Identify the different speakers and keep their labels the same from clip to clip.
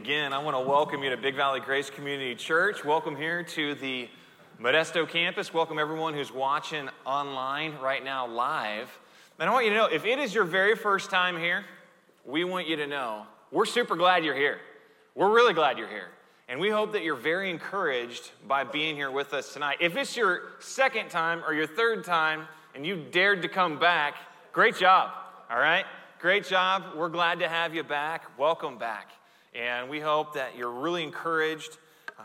Speaker 1: Again, I want to welcome you to Big Valley Grace Community Church. Welcome here to the Modesto campus. Welcome everyone who's watching online right now live. And I want you to know if it is your very first time here, we want you to know we're super glad you're here. We're really glad you're here. And we hope that you're very encouraged by being here with us tonight. If it's your second time or your third time and you dared to come back, great job, all right? Great job. We're glad to have you back. Welcome back. And we hope that you're really encouraged.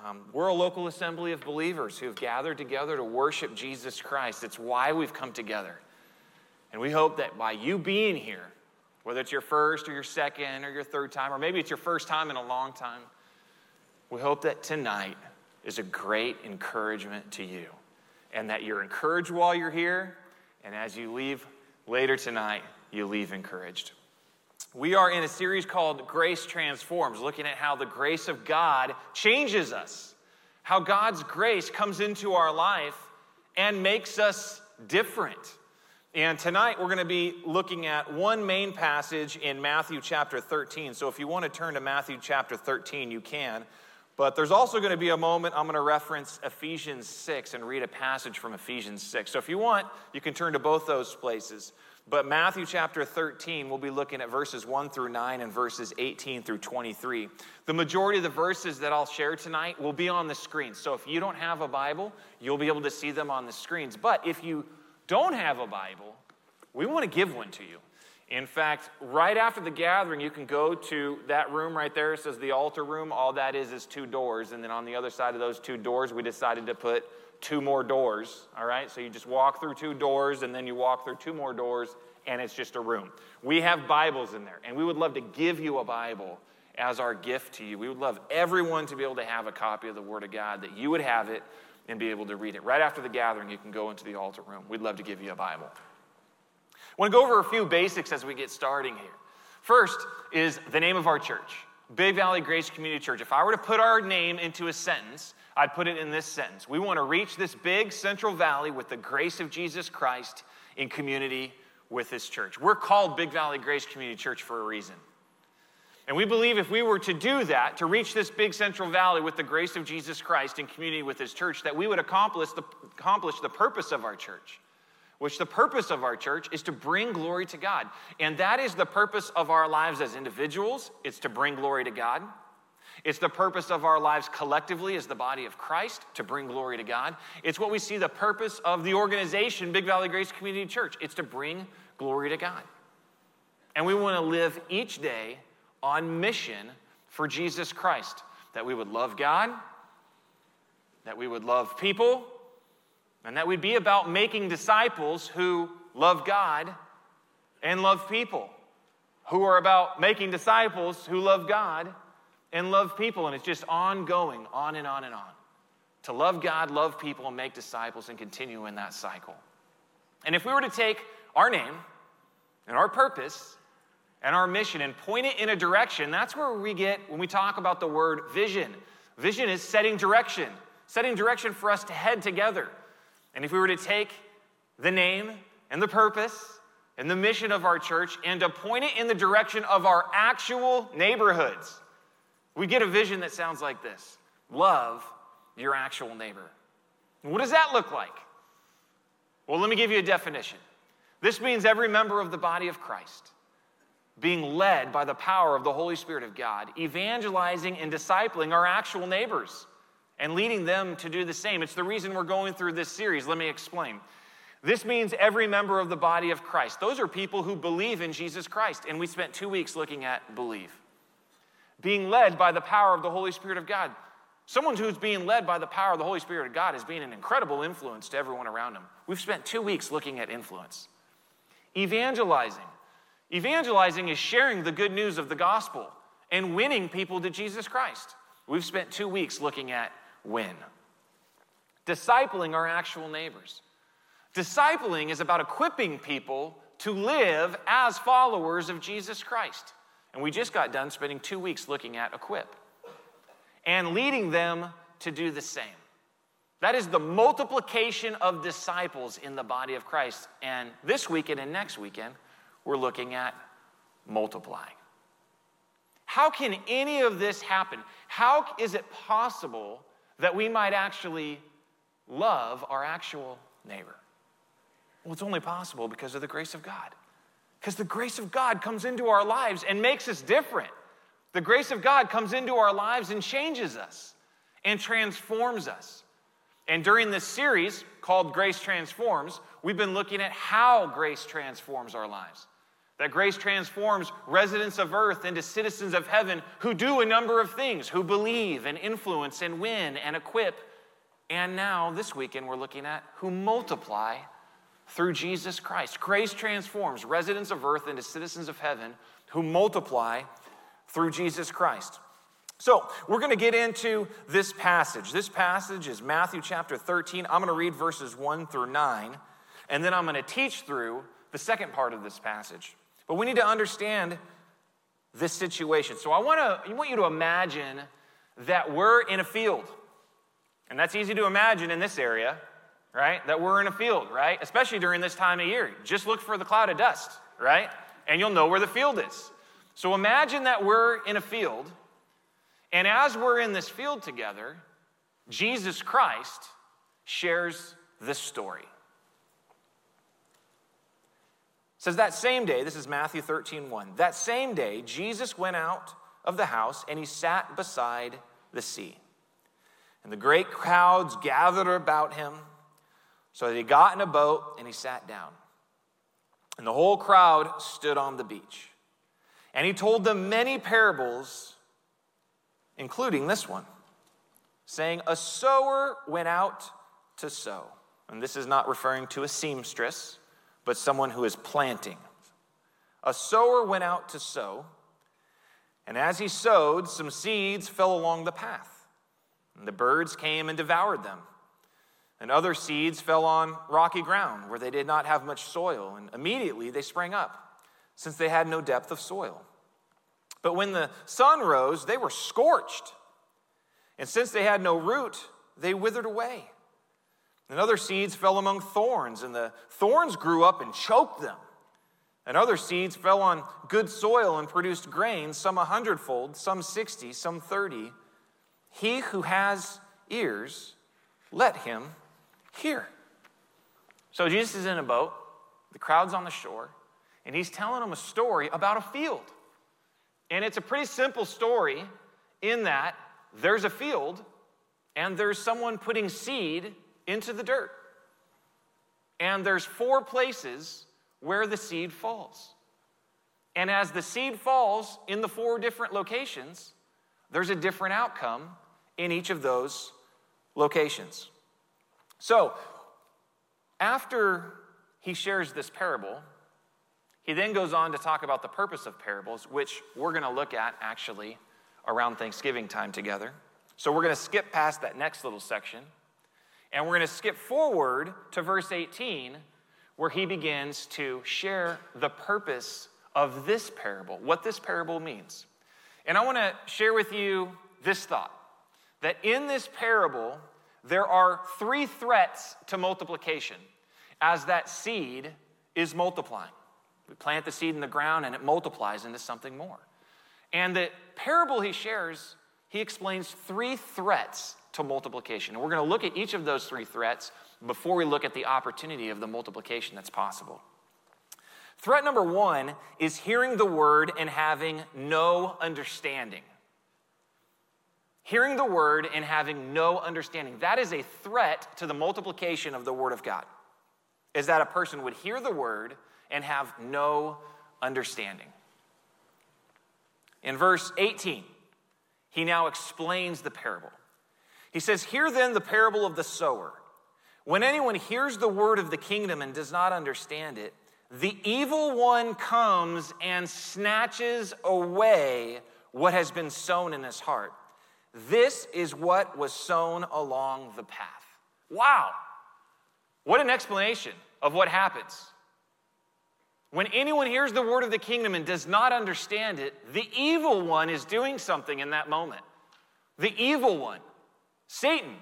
Speaker 1: Um, we're a local assembly of believers who have gathered together to worship Jesus Christ. It's why we've come together. And we hope that by you being here, whether it's your first or your second or your third time, or maybe it's your first time in a long time, we hope that tonight is a great encouragement to you and that you're encouraged while you're here. And as you leave later tonight, you leave encouraged. We are in a series called Grace Transforms, looking at how the grace of God changes us, how God's grace comes into our life and makes us different. And tonight we're going to be looking at one main passage in Matthew chapter 13. So if you want to turn to Matthew chapter 13, you can. But there's also going to be a moment I'm going to reference Ephesians 6 and read a passage from Ephesians 6. So if you want, you can turn to both those places. But Matthew chapter 13, we'll be looking at verses 1 through 9 and verses 18 through 23. The majority of the verses that I'll share tonight will be on the screen. So if you don't have a Bible, you'll be able to see them on the screens. But if you don't have a Bible, we want to give one to you. In fact, right after the gathering, you can go to that room right there. It says the altar room. All that is is two doors. And then on the other side of those two doors, we decided to put two more doors, all right? So you just walk through two doors and then you walk through two more doors and it's just a room. We have Bibles in there and we would love to give you a Bible as our gift to you. We would love everyone to be able to have a copy of the Word of God, that you would have it and be able to read it. Right after the gathering, you can go into the altar room. We'd love to give you a Bible. I want to go over a few basics as we get starting here. First is the name of our church, Big Valley Grace Community Church. If I were to put our name into a sentence, I'd put it in this sentence We want to reach this big central valley with the grace of Jesus Christ in community with His church. We're called Big Valley Grace Community Church for a reason. And we believe if we were to do that, to reach this big central valley with the grace of Jesus Christ in community with His church, that we would accomplish the, accomplish the purpose of our church, which the purpose of our church is to bring glory to God. And that is the purpose of our lives as individuals, it's to bring glory to God. It's the purpose of our lives collectively as the body of Christ to bring glory to God. It's what we see the purpose of the organization, Big Valley Grace Community Church. It's to bring glory to God. And we want to live each day on mission for Jesus Christ that we would love God, that we would love people, and that we'd be about making disciples who love God and love people, who are about making disciples who love God and love people. And it's just ongoing, on and on and on. To love God, love people, and make disciples and continue in that cycle. And if we were to take our name and our purpose and our mission and point it in a direction, that's where we get when we talk about the word vision. Vision is setting direction, setting direction for us to head together. And if we were to take the name and the purpose and the mission of our church and to point it in the direction of our actual neighborhoods, we get a vision that sounds like this love your actual neighbor. What does that look like? Well, let me give you a definition. This means every member of the body of Christ being led by the power of the Holy Spirit of God, evangelizing and discipling our actual neighbors and leading them to do the same. It's the reason we're going through this series. Let me explain. This means every member of the body of Christ. Those are people who believe in Jesus Christ, and we spent two weeks looking at believe being led by the power of the Holy Spirit of God. Someone who's being led by the power of the Holy Spirit of God is being an incredible influence to everyone around them. We've spent two weeks looking at influence. Evangelizing. Evangelizing is sharing the good news of the gospel and winning people to Jesus Christ. We've spent two weeks looking at win. Discipling our actual neighbors. Discipling is about equipping people to live as followers of Jesus Christ. And we just got done spending two weeks looking at equip and leading them to do the same. That is the multiplication of disciples in the body of Christ. And this weekend and next weekend, we're looking at multiplying. How can any of this happen? How is it possible that we might actually love our actual neighbor? Well, it's only possible because of the grace of God. Because the grace of God comes into our lives and makes us different. The grace of God comes into our lives and changes us and transforms us. And during this series called Grace Transforms, we've been looking at how grace transforms our lives. That grace transforms residents of earth into citizens of heaven who do a number of things, who believe and influence and win and equip. And now, this weekend, we're looking at who multiply through Jesus Christ. Grace transforms residents of earth into citizens of heaven who multiply through Jesus Christ. So, we're going to get into this passage. This passage is Matthew chapter 13. I'm going to read verses 1 through 9, and then I'm going to teach through the second part of this passage. But we need to understand this situation. So I want to I want you to imagine that we're in a field. And that's easy to imagine in this area, right? That we're in a field, right? Especially during this time of year. Just look for the cloud of dust, right? And you'll know where the field is. So imagine that we're in a field, and as we're in this field together, Jesus Christ shares this story. says that same day, this is Matthew 13, 1. That same day, Jesus went out of the house and he sat beside the sea. And the great crowds gathered about him. So he got in a boat and he sat down. And the whole crowd stood on the beach. And he told them many parables, including this one, saying, A sower went out to sow. And this is not referring to a seamstress but someone who is planting. A sower went out to sow, and as he sowed, some seeds fell along the path, and the birds came and devoured them. And other seeds fell on rocky ground where they did not have much soil, and immediately they sprang up, since they had no depth of soil. But when the sun rose, they were scorched, and since they had no root, they withered away. And other seeds fell among thorns, and the thorns grew up and choked them. And other seeds fell on good soil and produced grain, some a hundredfold, some sixty, some thirty. He who has ears, let him hear. So Jesus is in a boat, the crowd's on the shore, and he's telling them a story about a field. And it's a pretty simple story in that there's a field and there's someone putting seed into the dirt. And there's four places where the seed falls. And as the seed falls in the four different locations, there's a different outcome in each of those locations. So, after he shares this parable, he then goes on to talk about the purpose of parables, which we're going to look at actually around Thanksgiving time together. So, we're going to skip past that next little section and we're going to skip forward to verse 18, where he begins to share the purpose of this parable, what this parable means. And I want to share with you this thought that in this parable, there are three threats to multiplication as that seed is multiplying. We plant the seed in the ground and it multiplies into something more. And the parable he shares, he explains three threats to multiplication. And we're going to look at each of those three threats before we look at the opportunity of the multiplication that's possible. Threat number one is hearing the word and having no understanding. Hearing the word and having no understanding. That is a threat to the multiplication of the word of God. Is that a person would hear the word and have no understanding. In verse 18, he now explains the parable. He says, Hear then the parable of the sower. When anyone hears the word of the kingdom and does not understand it, the evil one comes and snatches away what has been sown in his heart. This is what was sown along the path. Wow! What an explanation of what happens. When anyone hears the word of the kingdom and does not understand it, the evil one is doing something in that moment. The evil one. Satan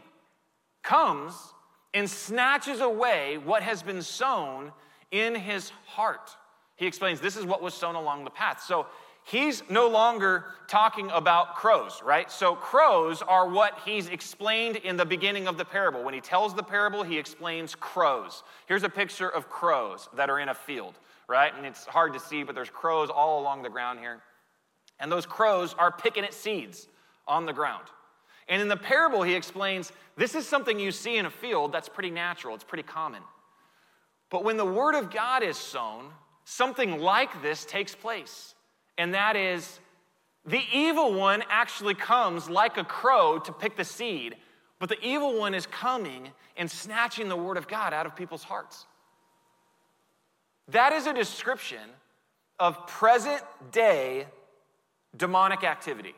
Speaker 1: comes and snatches away what has been sown in his heart. He explains this is what was sown along the path. So he's no longer talking about crows, right? So, crows are what he's explained in the beginning of the parable. When he tells the parable, he explains crows. Here's a picture of crows that are in a field, right? And it's hard to see, but there's crows all along the ground here. And those crows are picking at seeds on the ground. And in the parable, he explains this is something you see in a field that's pretty natural, it's pretty common. But when the word of God is sown, something like this takes place and that is the evil one actually comes like a crow to pick the seed, but the evil one is coming and snatching the word of God out of people's hearts. That is a description of present day demonic activity.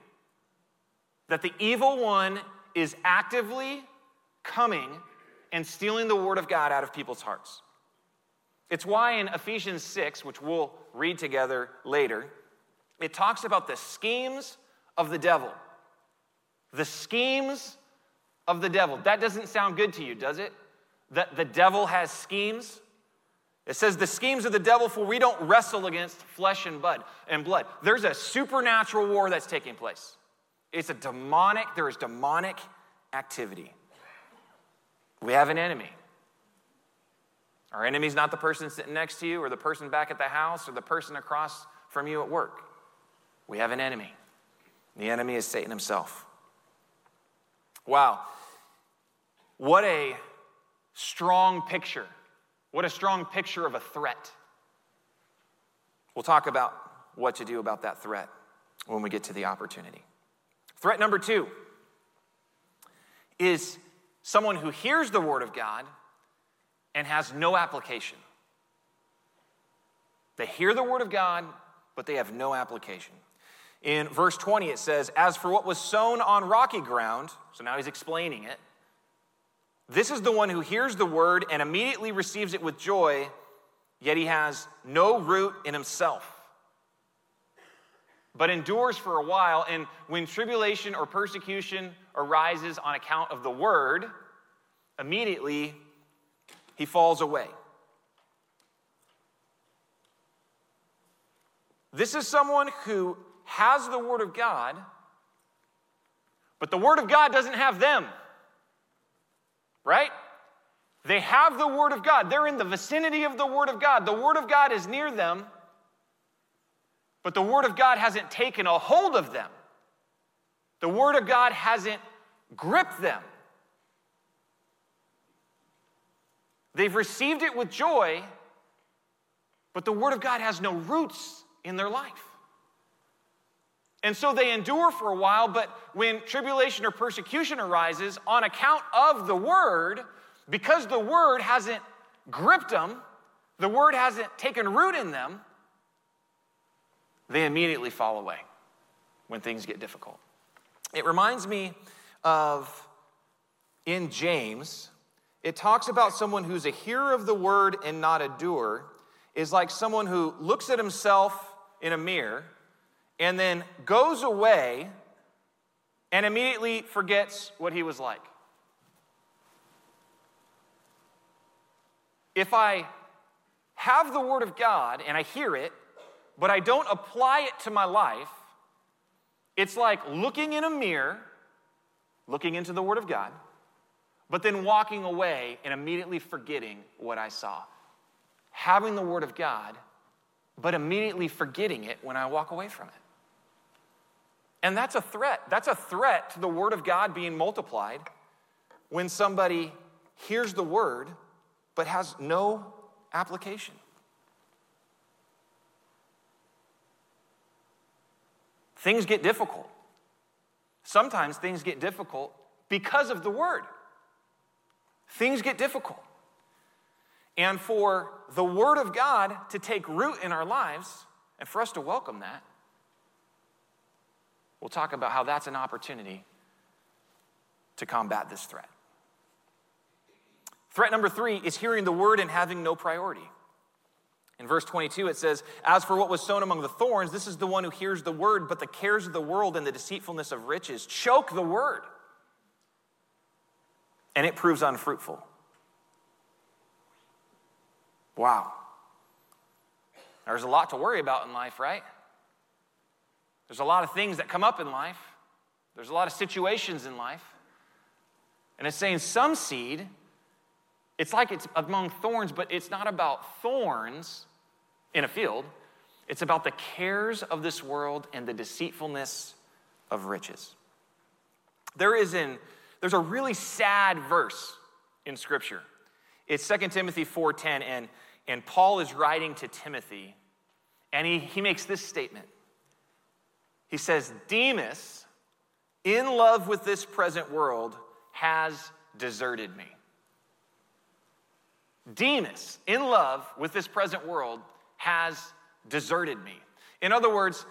Speaker 1: That the evil one is actively coming and stealing the word of God out of people's hearts. It's why in Ephesians 6, which we'll read together later, it talks about the schemes of the devil. The schemes of the devil. That doesn't sound good to you, does it? That the devil has schemes? It says the schemes of the devil, for we don't wrestle against flesh and blood and blood. There's a supernatural war that's taking place. It's a demonic, there is demonic activity. We have an enemy. Our enemy's not the person sitting next to you or the person back at the house or the person across from you at work. We have an enemy. The enemy is Satan himself. Wow. What a strong picture. What a strong picture of a threat. We'll talk about what to do about that threat when we get to the opportunity. Threat number two is someone who hears the word of God and has no application. They hear the word of God, but they have no application. In verse 20, it says, As for what was sown on rocky ground, so now he's explaining it, this is the one who hears the word and immediately receives it with joy, yet he has no root in himself, but endures for a while. And when tribulation or persecution arises on account of the word, immediately he falls away. This is someone who has the Word of God, but the Word of God doesn't have them. Right? They have the Word of God. They're in the vicinity of the Word of God. The Word of God is near them, but the Word of God hasn't taken a hold of them. The Word of God hasn't gripped them. They've received it with joy, but the Word of God has no roots in their life. And so they endure for a while, but when tribulation or persecution arises on account of the word, because the word hasn't gripped them, the word hasn't taken root in them, they immediately fall away when things get difficult. It reminds me of in James, it talks about someone who's a hearer of the word and not a doer, is like someone who looks at himself in a mirror and then goes away and immediately forgets what he was like. If I have the Word of God and I hear it, but I don't apply it to my life, it's like looking in a mirror, looking into the Word of God, but then walking away and immediately forgetting what I saw. Having the Word of God, but immediately forgetting it when I walk away from it. And that's a threat. That's a threat to the Word of God being multiplied when somebody hears the Word but has no application. Things get difficult. Sometimes things get difficult because of the Word. Things get difficult. And for the Word of God to take root in our lives, and for us to welcome that, We'll talk about how that's an opportunity to combat this threat. Threat number three is hearing the word and having no priority. In verse 22, it says, As for what was sown among the thorns, this is the one who hears the word, but the cares of the world and the deceitfulness of riches choke the word, and it proves unfruitful. Wow. There's a lot to worry about in life, right? There's a lot of things that come up in life, there's a lot of situations in life. And it's saying some seed, it's like it's among thorns, but it's not about thorns in a field. It's about the cares of this world and the deceitfulness of riches. There is in there's a really sad verse in scripture. It's 2 Timothy 4:10 and and Paul is writing to Timothy and he, he makes this statement. He says, Demas, in love with this present world, has deserted me. Demas, in love with this present world, has deserted me. In other words,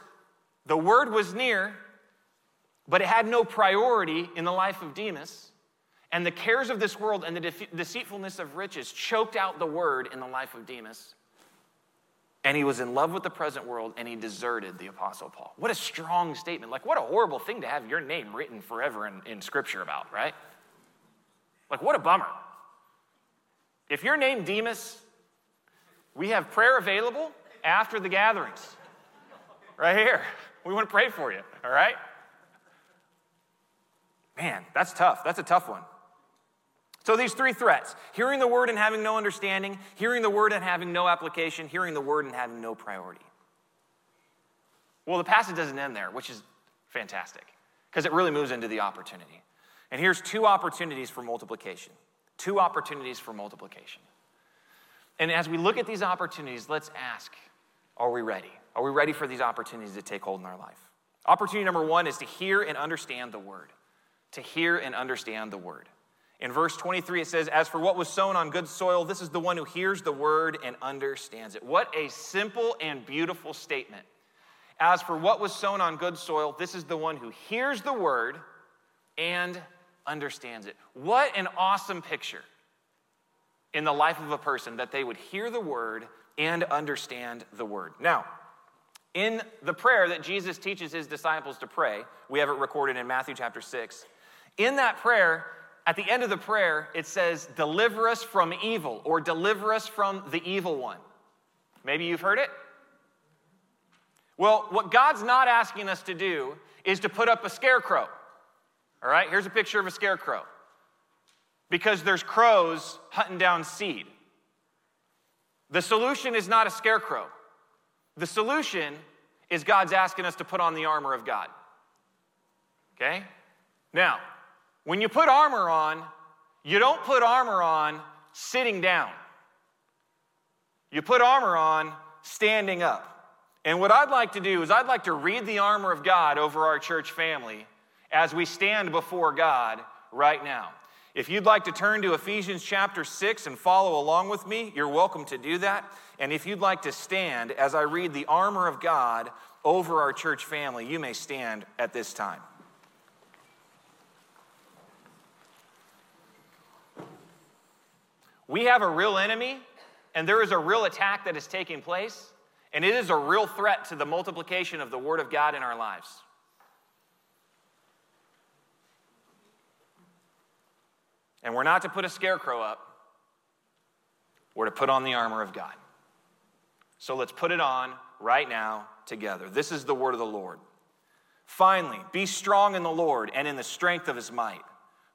Speaker 1: the word was near, but it had no priority in the life of Demas. And the cares of this world and the deceitfulness of riches choked out the word in the life of Demas. And he was in love with the present world and he deserted the Apostle Paul. What a strong statement. Like, what a horrible thing to have your name written forever in, in Scripture about, right? Like, what a bummer. If your name Demas, we have prayer available after the gatherings. Right here. We want to pray for you, all right? Man, that's tough. That's a tough one. So, these three threats hearing the word and having no understanding, hearing the word and having no application, hearing the word and having no priority. Well, the passage doesn't end there, which is fantastic because it really moves into the opportunity. And here's two opportunities for multiplication. Two opportunities for multiplication. And as we look at these opportunities, let's ask are we ready? Are we ready for these opportunities to take hold in our life? Opportunity number one is to hear and understand the word. To hear and understand the word. In verse 23, it says, As for what was sown on good soil, this is the one who hears the word and understands it. What a simple and beautiful statement. As for what was sown on good soil, this is the one who hears the word and understands it. What an awesome picture in the life of a person that they would hear the word and understand the word. Now, in the prayer that Jesus teaches his disciples to pray, we have it recorded in Matthew chapter 6. In that prayer, at the end of the prayer, it says, Deliver us from evil, or deliver us from the evil one. Maybe you've heard it. Well, what God's not asking us to do is to put up a scarecrow. All right, here's a picture of a scarecrow. Because there's crows hunting down seed. The solution is not a scarecrow. The solution is God's asking us to put on the armor of God. Okay? Now, when you put armor on, you don't put armor on sitting down. You put armor on standing up. And what I'd like to do is, I'd like to read the armor of God over our church family as we stand before God right now. If you'd like to turn to Ephesians chapter 6 and follow along with me, you're welcome to do that. And if you'd like to stand as I read the armor of God over our church family, you may stand at this time. We have a real enemy, and there is a real attack that is taking place, and it is a real threat to the multiplication of the Word of God in our lives. And we're not to put a scarecrow up, we're to put on the armor of God. So let's put it on right now together. This is the word of the Lord. Finally, be strong in the Lord and in the strength of his might.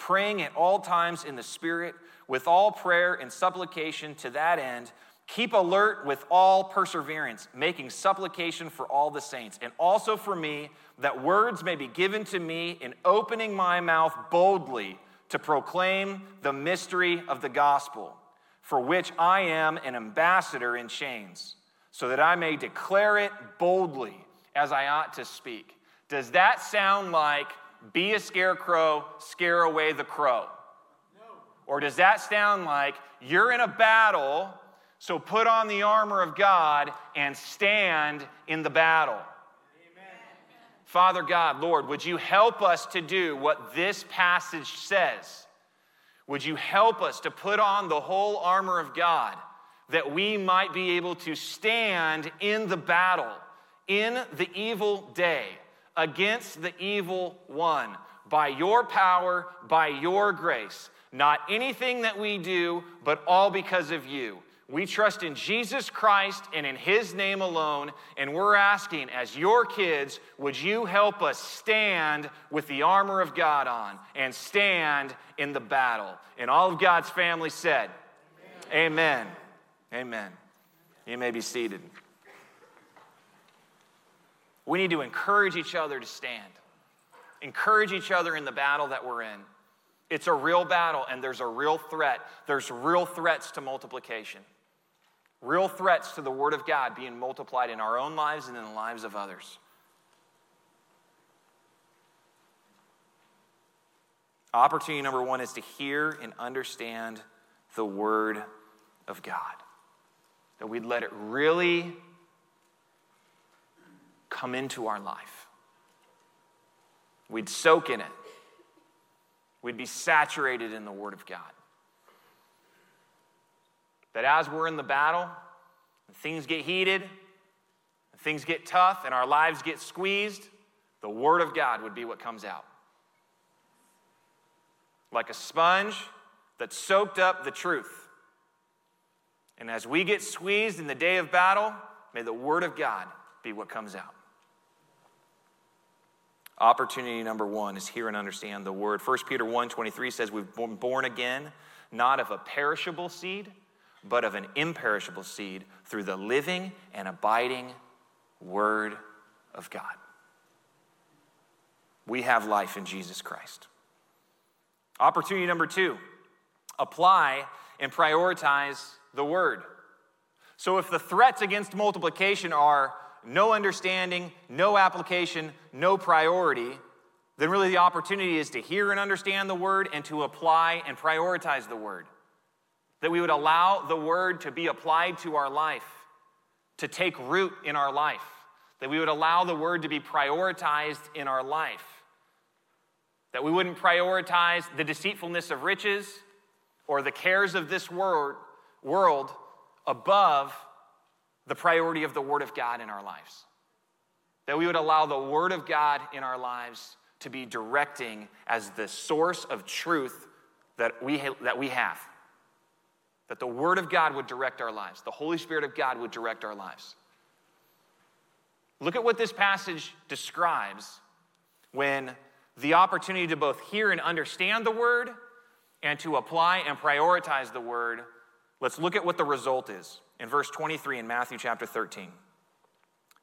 Speaker 1: praying at all times in the Spirit, with all prayer and supplication to that end. Keep alert with all perseverance, making supplication for all the saints, and also for me, that words may be given to me in opening my mouth boldly to proclaim the mystery of the gospel, for which I am an ambassador in chains, so that I may declare it boldly as I ought to speak. Does that sound like be a scarecrow, scare away the crow? No. Or does that sound like you're in a battle, so put on the armor of God and stand in the battle? Father God, Lord, would you help us to do what this passage says? Would you help us to put on the whole armor of God that we might be able to stand in the battle, in the evil day, against the evil one, by your power, by your grace? Not anything that we do, but all because of you. We trust in Jesus Christ and in His name alone. And we're asking, as your kids, would you help us stand with the armor of God on and stand in the battle? And all of God's family said, Amen. Amen. Amen. You may be seated. We need to encourage each other to stand, encourage each other in the battle that we're in. It's a real battle, and there's a real threat. There's real threats to multiplication real threats to the Word of God being multiplied in our own lives and in the lives of others. Opportunity number one is to hear and understand the Word of God. That we'd let it really come into our life. We'd soak in it. We'd be saturated in the Word of God. That as we're in the battle, and things get heated, and things get tough, and our lives get squeezed, the Word of God would be what comes out. Like a sponge that soaked up the truth. And as we get squeezed in the day of battle, may the Word of God be what comes out. Opportunity number one is hear and understand the word. 1 Peter 1 23 says, We've been born again, not of a perishable seed, but of an imperishable seed through the living and abiding Word of God. We have life in Jesus Christ. Opportunity number two apply and prioritize the Word. So, if the threats against multiplication are no understanding, no application, no priority, then really the opportunity is to hear and understand the Word and to apply and prioritize the Word. That we would allow the word to be applied to our life, to take root in our life, that we would allow the word to be prioritized in our life, that we wouldn't prioritize the deceitfulness of riches or the cares of this world, world above the priority of the word of God in our lives. That we would allow the word of God in our lives to be directing as the source of truth that we, ha- that we have that the Word of God would direct our lives, the Holy Spirit of God would direct our lives. Look at what this passage describes when the opportunity to both hear and understand the Word and to apply and prioritize the Word. Let's look at what the result is in verse 23 in Matthew chapter 13.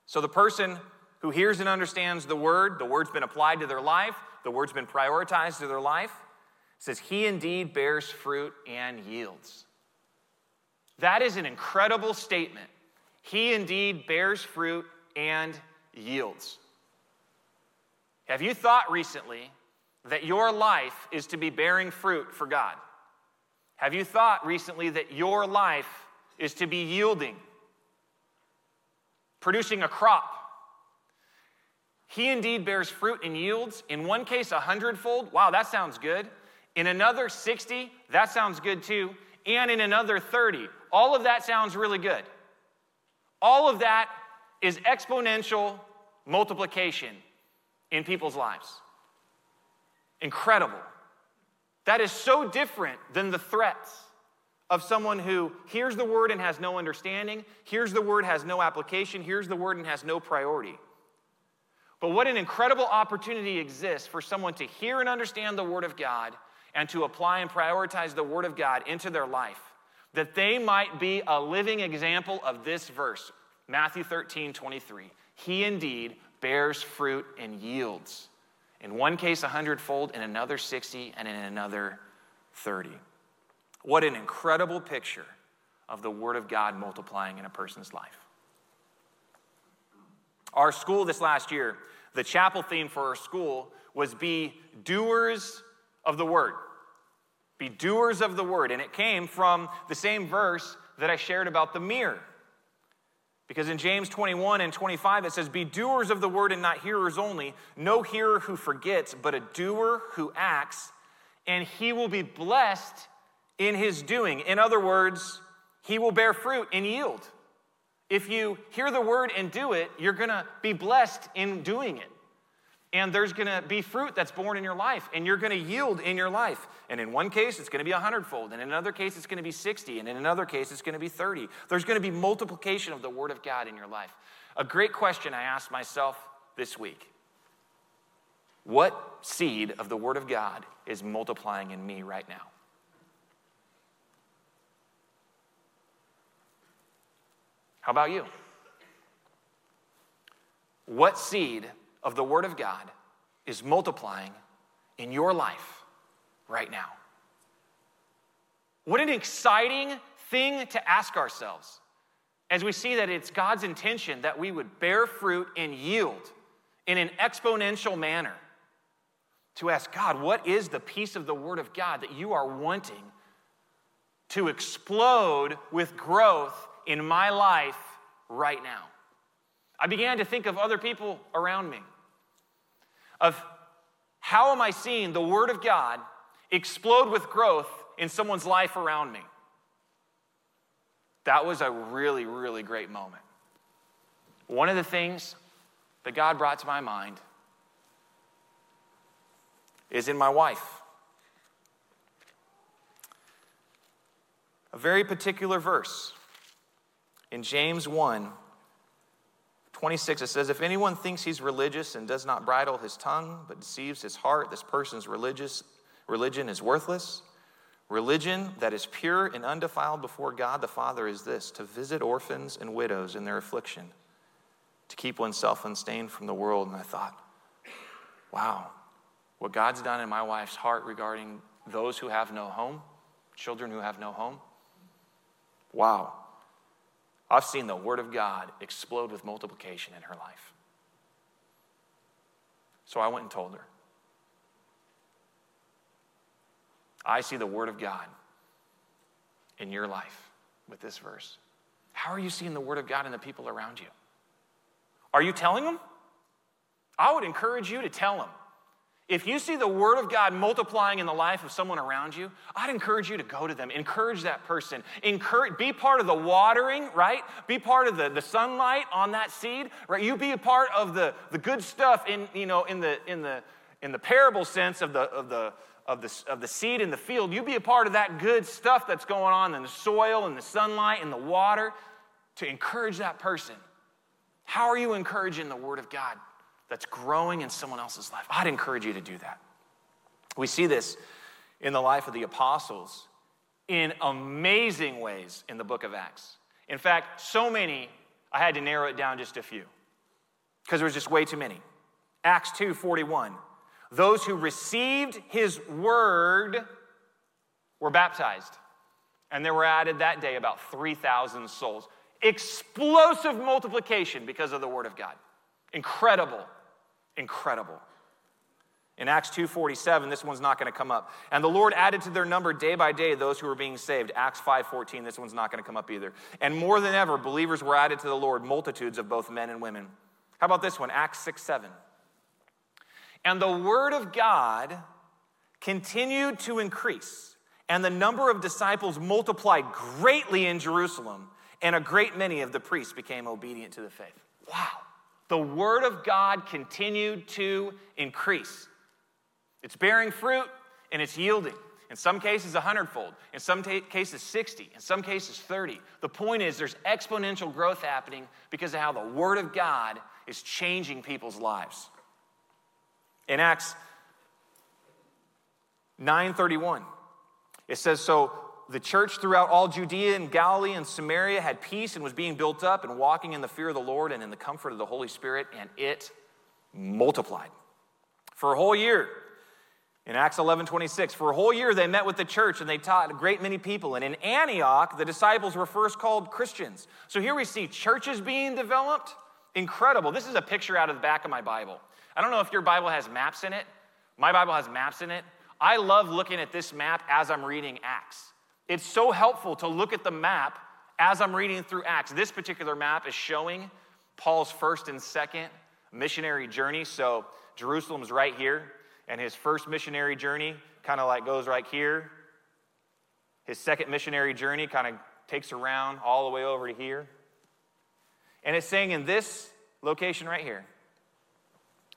Speaker 1: So the person who hears and understands the Word, the Word's been applied to their life, the Word's been prioritized to their life, says, He indeed bears fruit and yields. That is an incredible statement. He indeed bears fruit and yields. Have you thought recently that your life is to be bearing fruit for God? Have you thought recently that your life is to be yielding, producing a crop? He indeed bears fruit and yields. In one case, a hundredfold. Wow, that sounds good. In another, 60. That sounds good too. And in another, 30. All of that sounds really good. All of that is exponential multiplication in people's lives. Incredible. That is so different than the threats of someone who hears the word and has no understanding, hears the word, has no application, hears the word and has no priority. But what an incredible opportunity exists for someone to hear and understand the word of God and to apply and prioritize the word of God into their life that they might be a living example of this verse, Matthew 13, 23. He indeed bears fruit and yields In one case, a hundredfold, in another 60, and in another 30. What an incredible picture of the Word of God multiplying in a person's life. Our school this last year, the chapel theme for our school was Be Doers of the Word. Be doers of the Word. And it came from the same verse that I shared about the mirror. Because in James 21 and 25, it says, Be doers of the word and not hearers only, no hearer who forgets, but a doer who acts, and he will be blessed in his doing. In other words, he will bear fruit and yield. If you hear the word and do it, you're to be blessed in doing it. And there's to be fruit that's born in your life, and you're to yield in your life. And in one case, it's to be a hundredfold. And in another case, it's to be 60. And in another case, it's to be 30. There's to be multiplication of the Word of God in your life. A great question I asked myself this week What seed of the Word of God is multiplying in me right now? How about you? What seed of the Word of God is multiplying in your life right now? What an exciting thing to ask ourselves as we see that it's God's intention that we would bear fruit and yield in an exponential manner. To ask God, what is the piece of the Word of God that you are wanting to explode with growth in my life right now. I began to think of other people around me, of how am I seeing the Word of God explode with growth in someone's life around me? That was a really, really great moment. One of the things that God brought to my mind is in my wife. A very particular verse. In James 1, 26, it says, If anyone thinks he's religious and does not bridle his tongue, but deceives his heart, this person's religious religion is worthless. Religion that is pure and undefiled before God the Father is this to visit orphans and widows in their affliction, to keep oneself unstained from the world. And I thought, wow, what God's done in my wife's heart regarding those who have no home, children who have no home. Wow. I've seen the Word of God explode with multiplication in her life. So I went and told her. I see the Word of God in your life with this verse. How are you seeing the Word of God in the people around you? Are you telling them? I would encourage you to tell them. If you see the Word of God multiplying in the life of someone around you, I'd encourage you to go to them, encourage that person, encourage, be part of the watering, right? Be part of the, the sunlight on that seed, right? You be a part of the, the good stuff in, you know, in the, in the, in the parable sense of the, of, the, of, the, of the seed in the field. You be a part of that good stuff that's going on in the soil and the sunlight and the water to encourage that person. How are you encouraging the Word of God? That's growing in someone else's life. I'd encourage you to do that. We see this in the life of the apostles in amazing ways in the book of Acts. In fact, so many, I had to narrow it down just a few because there was just way too many. Acts 2 41. Those who received his word were baptized, and there were added that day about 3,000 souls. Explosive multiplication because of the word of God. Incredible incredible. In Acts 2:47, this one's not going to come up. And the Lord added to their number day by day those who were being saved. Acts 5:14, this one's not going to come up either. And more than ever, believers were added to the Lord, multitudes of both men and women. How about this one? Acts 6:7. And the word of God continued to increase, and the number of disciples multiplied greatly in Jerusalem, and a great many of the priests became obedient to the faith. Wow the Word of God continued to increase. It's bearing fruit and it's yielding. In some cases, a hundredfold. In some t- cases, 60. In some cases, 30. The point is, there's exponential growth happening because of how the Word of God is changing people's lives. In Acts 9:31, it says, So the church throughout all Judea and Galilee and Samaria had peace and was being built up and walking in the fear of the Lord and in the comfort of the Holy Spirit, and it multiplied. For a whole year, in Acts 11 26, for a whole year they met with the church and they taught a great many people. And in Antioch, the disciples were first called Christians. So here we see churches being developed. Incredible. This is a picture out of the back of my Bible. I don't know if your Bible has maps in it. My Bible has maps in it. I love looking at this map as I'm reading Acts. It's so helpful to look at the map as I'm reading through Acts. This particular map is showing Paul's first and second missionary journey. So Jerusalem's right here. And his first missionary journey kind of like goes right here. His second missionary journey kind of takes around all the way over to here. And it's saying in this location right here,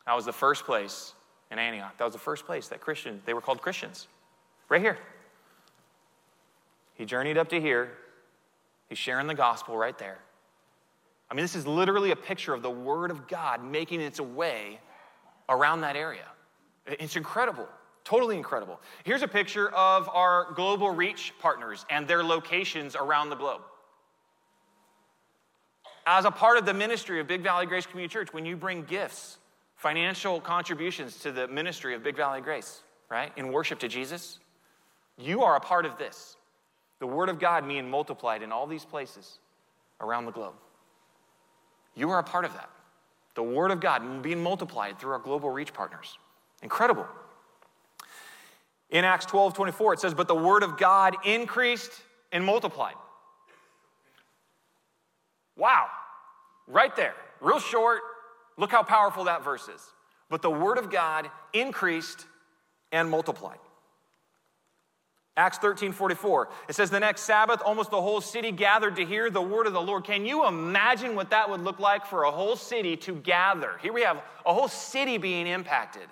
Speaker 1: that was the first place in Antioch. That was the first place that Christian, they were called Christians. Right here. He journeyed up to here. He's sharing the gospel right there. I mean, this is literally a picture of the Word of God making its way around that area. It's incredible, totally incredible. Here's a picture of our global reach partners and their locations around the globe. As a part of the ministry of Big Valley Grace Community Church, when you bring gifts, financial contributions to the ministry of Big Valley Grace, right, in worship to Jesus, you are a part of this. The Word of God being multiplied in all these places around the globe. You are a part of that. The Word of God being multiplied through our global reach partners. Incredible. In Acts 12 24, it says, But the word of God increased and multiplied. Wow. Right there. Real short. Look how powerful that verse is. But the word of God increased and multiplied. Acts 13 44. It says, The next Sabbath, almost the whole city gathered to hear the word of the Lord. Can you imagine what that would look like for a whole city to gather? Here we have a whole city being impacted.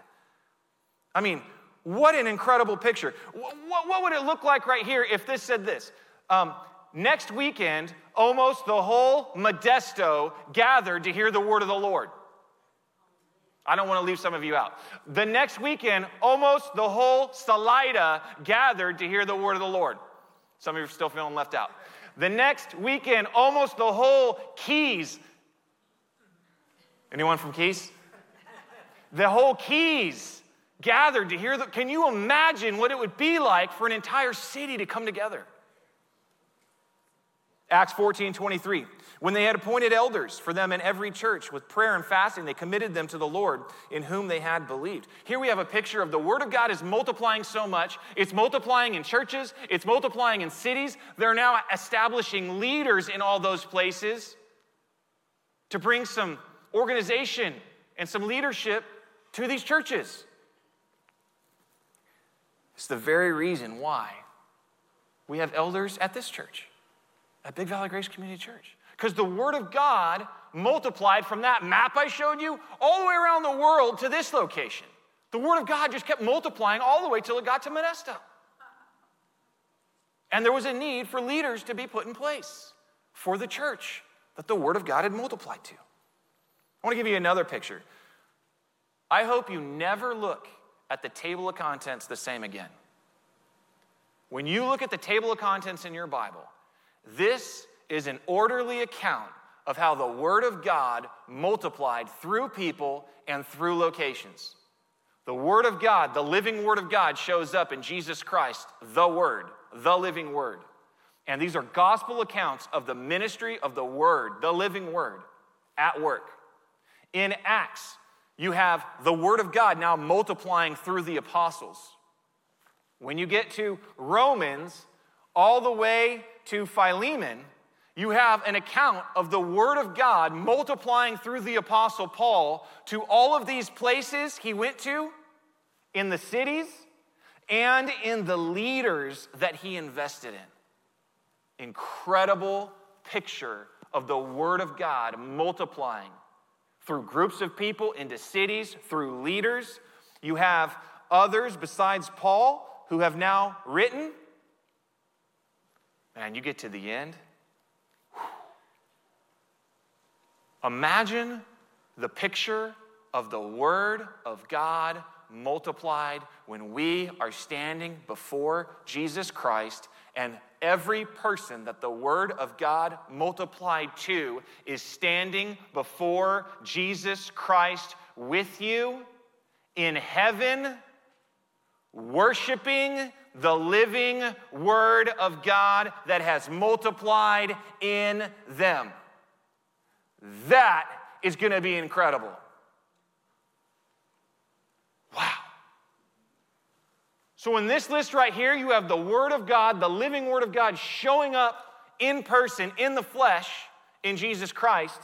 Speaker 1: I mean, what an incredible picture. What, what would it look like right here if this said this? Um, next weekend, almost the whole Modesto gathered to hear the word of the Lord. I don't want to leave some of you out. The next weekend, almost the whole Salida gathered to hear the word of the Lord. Some of you are still feeling left out. The next weekend, almost the whole Keyes. Anyone from Keyes? The whole Keyes gathered to hear the. Can you imagine what it would be like for an entire city to come together? Acts 14 23. When they had appointed elders for them in every church with prayer and fasting, they committed them to the Lord in whom they had believed. Here we have a picture of the Word of God is multiplying so much. It's multiplying in churches, it's multiplying in cities. They're now establishing leaders in all those places to bring some organization and some leadership to these churches. It's the very reason why we have elders at this church, at Big Valley Grace Community Church. Because the Word of God multiplied from that map I showed you all the way around the world to this location. The Word of God just kept multiplying all the way till it got to Modesto. And there was a need for leaders to be put in place for the church that the Word of God had multiplied to. I want to give you another picture. I hope you never look at the table of contents the same again. When you look at the table of contents in your Bible, this is an orderly account of how the Word of God multiplied through people and through locations. The Word of God, the living Word of God, shows up in Jesus Christ, the Word, the living Word. And these are gospel accounts of the ministry of the Word, the living Word, at work. In Acts, you have the Word of God now multiplying through the apostles. When you get to Romans, all the way to Philemon, you have an account of the Word of God multiplying through the Apostle Paul to all of these places he went to in the cities and in the leaders that he invested in. Incredible picture of the Word of God multiplying through groups of people into cities, through leaders. You have others besides Paul who have now written. And you get to the end. Imagine the picture of the Word of God multiplied when we are standing before Jesus Christ and every person that the Word of God multiplied to is standing before Jesus Christ with you in heaven worshiping the living Word of God that has multiplied in them. That is going to be incredible. Wow. So, in this list right here, you have the Word of God, the living Word of God, showing up in person, in the flesh, in Jesus Christ.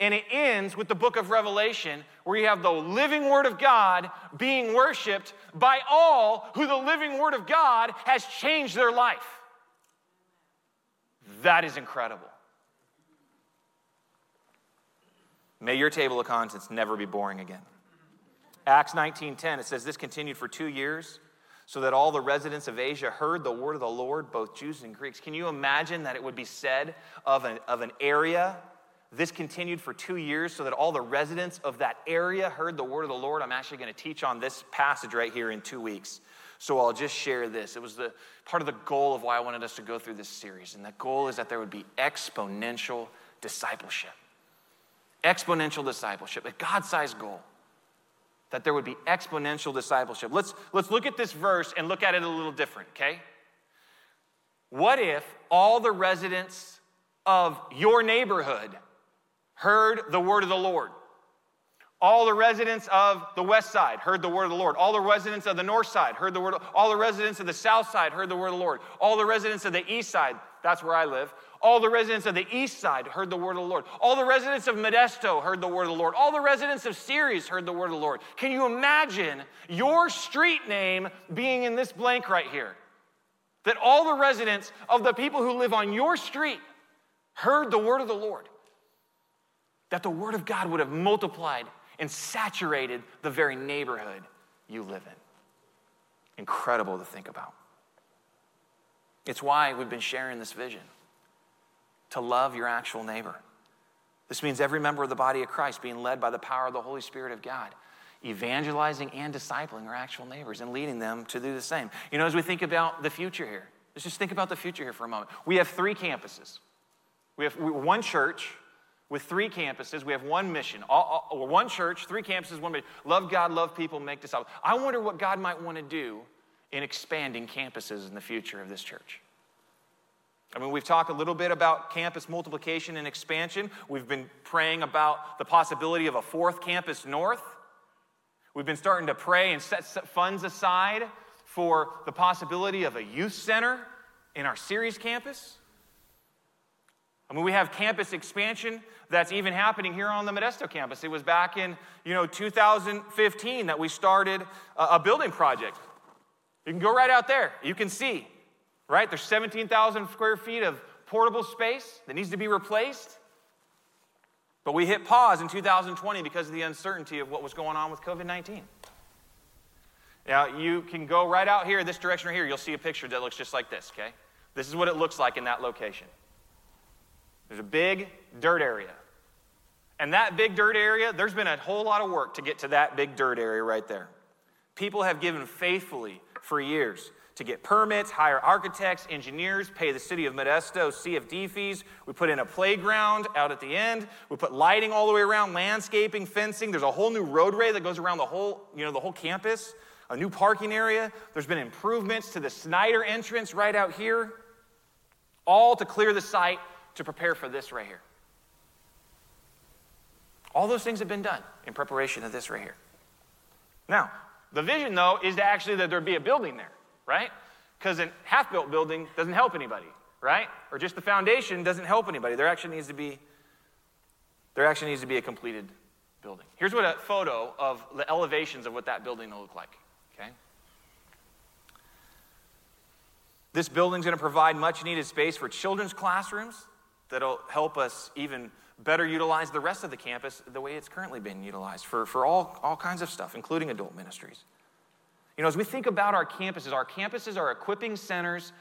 Speaker 1: And it ends with the book of Revelation, where you have the living Word of God being worshiped by all who the living Word of God has changed their life. That is incredible. May your table of contents never be boring again. Acts 19:10 it says this continued for 2 years so that all the residents of Asia heard the word of the Lord both Jews and Greeks. Can you imagine that it would be said of an, of an area this continued for two years so that all the residents of that area heard the word of the Lord. I'm actually going to teach on this passage right here in two weeks. So I'll just share this. It was the part of the goal of why I wanted us to go through this series. And the goal is that there would be exponential discipleship. Exponential discipleship, a God sized goal. That there would be exponential discipleship. Let's, let's look at this verse and look at it a little different, okay? What if all the residents of your neighborhood heard the word of the Lord. All the residents of the west side heard the word of the Lord. All the residents of the north side heard the word. All the residents of the south side heard the word of the Lord. All the residents of the east side, that's where I live. All the residents of the east side heard the word of the Lord. All the residents of Modesto heard the word of the Lord. All the residents of Ceres heard the word of the Lord. Can you imagine your street name being in this blank right here? That all the residents of the people who live on your street heard the word of the Lord that the Word of God would have multiplied and saturated the very neighborhood you live in. Incredible to think about. It's why we've been sharing this vision to love your actual neighbor. This means every member of the body of Christ being led by the power of the Holy Spirit of God, evangelizing and discipling our actual neighbors and leading them to do the same. You know, as we think about the future here, let's just think about the future here for a moment. We have three campuses. We have one church, with three campuses. We have one mission, all, all, one church, three campuses, one mission. Love God, love people, make disciples. I wonder what God might want to do in expanding campuses in the future of this church. I mean, we've talked a little bit about campus multiplication and expansion. We've been praying about the possibility of a fourth campus north. We've been starting to pray and set funds aside for the possibility of a youth center in our Ceres campus. I mean, we have campus expansion that's even happening here on the Modesto campus. It was back in, you know, 2015 that we started a, a building project. You can go right out there. You can see, right? There's 17,000 square feet of portable space that needs to be replaced. But we hit pause in 2020 because of the uncertainty of what was going on with COVID 19. Now, you can go right out here, this direction right here, you'll see a picture that looks just like this, okay? This is what it looks like in that location. There's a big dirt area. And that big dirt area, there's been a whole lot of work to get to that big dirt area right there. People have given faithfully for years to get permits, hire architects, engineers, pay the city of Modesto CFD fees. We put in a playground out at the end. We put lighting all the way around, landscaping, fencing. There's a whole new roadway that goes around the whole, you know, the whole campus, a new parking area. There's been improvements to the Snyder entrance right out here, all to clear the site to prepare for this right here. All those things have been done in preparation of this right here. Now, the vision, though, is to actually that there be a building there, right? Because a half built building doesn't help anybody, right? Or just the foundation doesn't help anybody. There actually needs to be there actually needs to be a completed building. Here's what a photo of the elevations of what that building will look like. Okay? This building's going to provide much needed space for children's classrooms, that'll help us even better utilize the rest of the campus the way it's currently being utilized for, for all, all kinds of stuff, including adult ministries. You know, as we think about our campuses, our campuses are equipping centers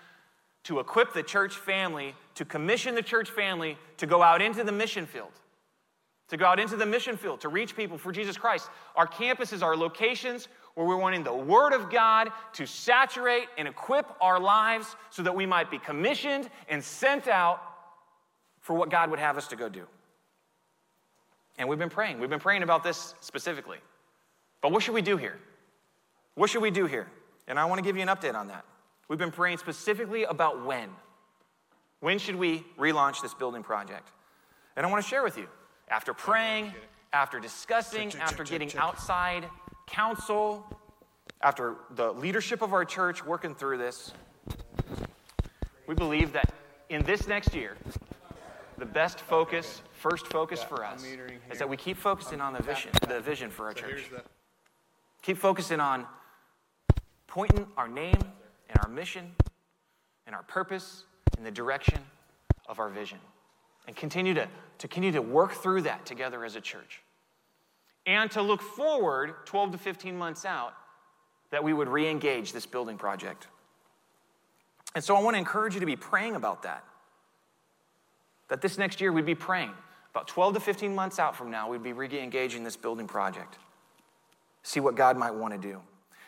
Speaker 1: to equip the church family, to commission the church family to go out into the mission field, to go out into the mission field, to reach people for Jesus Christ. Our campuses are locations where we're wanting the Word of God to saturate and equip our lives so that we might be commissioned and sent out for what God would have us to go do. And we've been praying. We've been praying about this specifically. But what should we do here? What should we do here? And I want to give you an update on that. We've been praying specifically about when. When should we relaunch this building project? And I want to share with you. After praying, after discussing, check, check, after check, getting outside counsel, after the leadership of our church working through this, we believe that in this next year, the best focus, first focus for us, is that we keep focusing um, on the vision, the vision for our church. Keep focusing on pointing our name and our mission and our purpose in the direction of our vision. And continue to, to continue to work through that together as a church. And to look forward 12 to 15 months out that we would re engage this building project. And so I want to encourage you to be praying about that. That this next year we'd be praying. About 12 to 15 months out from now, we'd be re engaging this building project. See what God might want to do.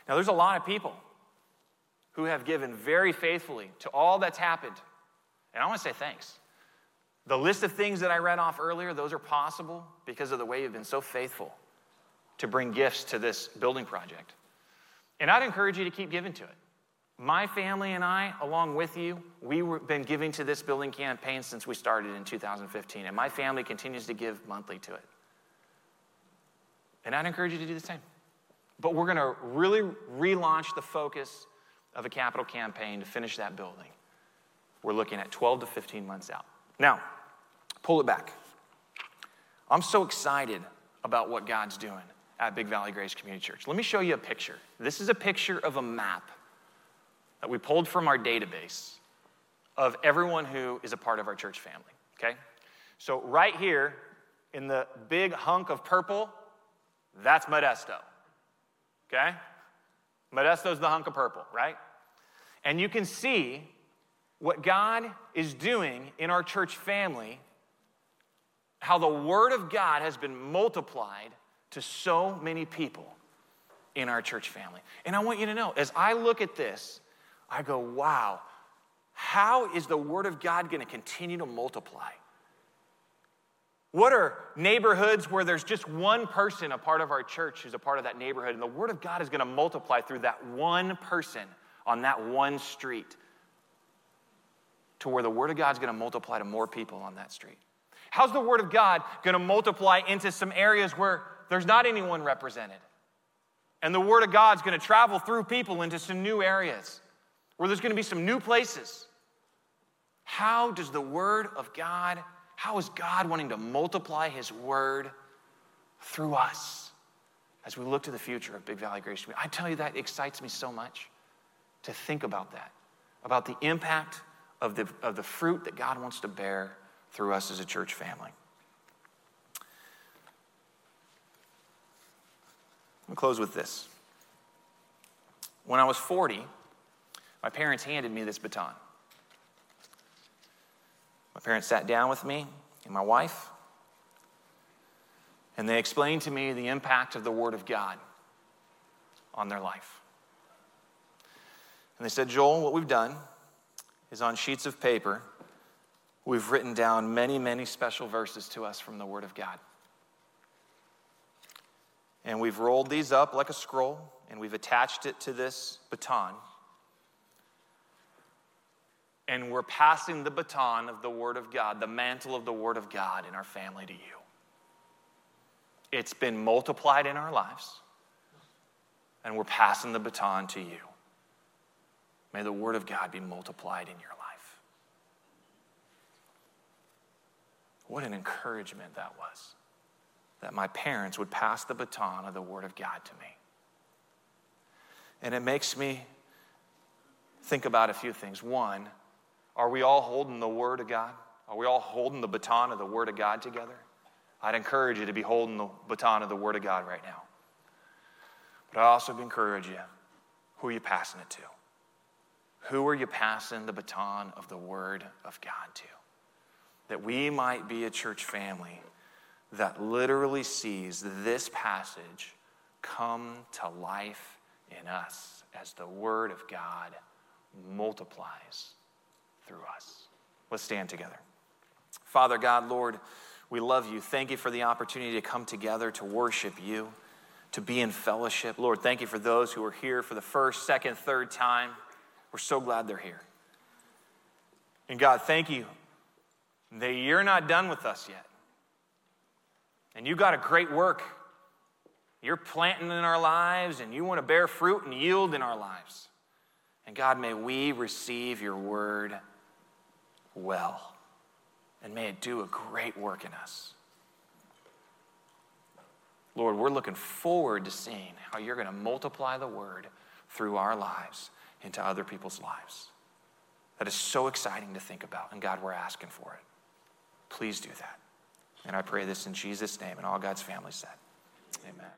Speaker 1: Now, there's a lot of people who have given very faithfully to all that's happened. And I want to say thanks. The list of things that I read off earlier, those are possible because of the way you've been so faithful to bring gifts to this building project. And I'd encourage you to keep giving to it. My family and I, along with you, we've been giving to this building campaign since we started in 2015, and my family continues to give monthly to it. And I'd encourage you to do the same. But we're going to really relaunch the focus of a capital campaign to finish that building. We're looking at 12 to 15 months out. Now, pull it back. I'm so excited about what God's doing at Big Valley Grace Community Church. Let me show you a picture. This is a picture of a map that we pulled from our database of everyone who is a part of our church family, okay? So, right here in the big hunk of purple, that's Modesto, okay? Modesto's the hunk of purple, right? And you can see what God is doing in our church family, how the Word of God has been multiplied to so many people in our church family. And I want you to know, as I look at this, I go, wow, how is the Word of God going to continue to multiply? What are neighborhoods where there's just one person, a part of our church, who's a part of that neighborhood, and the Word of God is going to multiply through that one person on that one street to where the Word of God is going to multiply to more people on that street? How's the Word of God going to multiply into some areas where there's not anyone represented? And the Word of God is going to travel through people into some new areas where there's going to be some new places. How does the Word of God how is God wanting to multiply His word through us as we look to the future of Big Valley Grace? I tell you, that excites me so much to think about that, about the impact of the, of the fruit that God wants to bear through us as a church family. I'll close with this. When I was 40, my parents handed me this baton. My parents sat down with me and my wife, and they explained to me the impact of the Word of God on their life. And they said, Joel, what we've done is on sheets of paper, we've written down many, many special verses to us from the Word of God. And we've rolled these up like a scroll, and we've attached it to this baton and we're passing the baton of the Word of God, the mantle of the Word of God in our family to you. It's been multiplied in our lives, and we're passing the baton to you. May the Word of God be multiplied in your life. What an encouragement that was that my parents would pass the baton of the Word of God to me. And it makes me think about a few things. One, are we all holding the Word of God? Are we all holding the baton of the Word of God together? I'd encourage you to be holding the baton of the Word of God right now. But I also encourage you who are you passing it to? Who are you passing the baton of the Word of God to? That we might be a church family that literally sees this passage come to life in us as the Word of God multiplies through us. Let's stand together. Father God, Lord, we love you. Thank you for the opportunity to come together to worship you, to be in fellowship. Lord, thank you for those who are here for the first, second, third time. We're so glad they're here. And God, thank you that you're not done with us yet. And you got a great work. You're planting in our lives and you want to bear fruit and yield in our lives. And God, may we receive your word well. And may it do a great work in us. Lord, we're looking forward to seeing how you're going to multiply the word through our lives into other people's lives. That is so exciting to think about. And God, we're asking for it. Please do that. And I pray this in Jesus' name and all God's family said. Amen.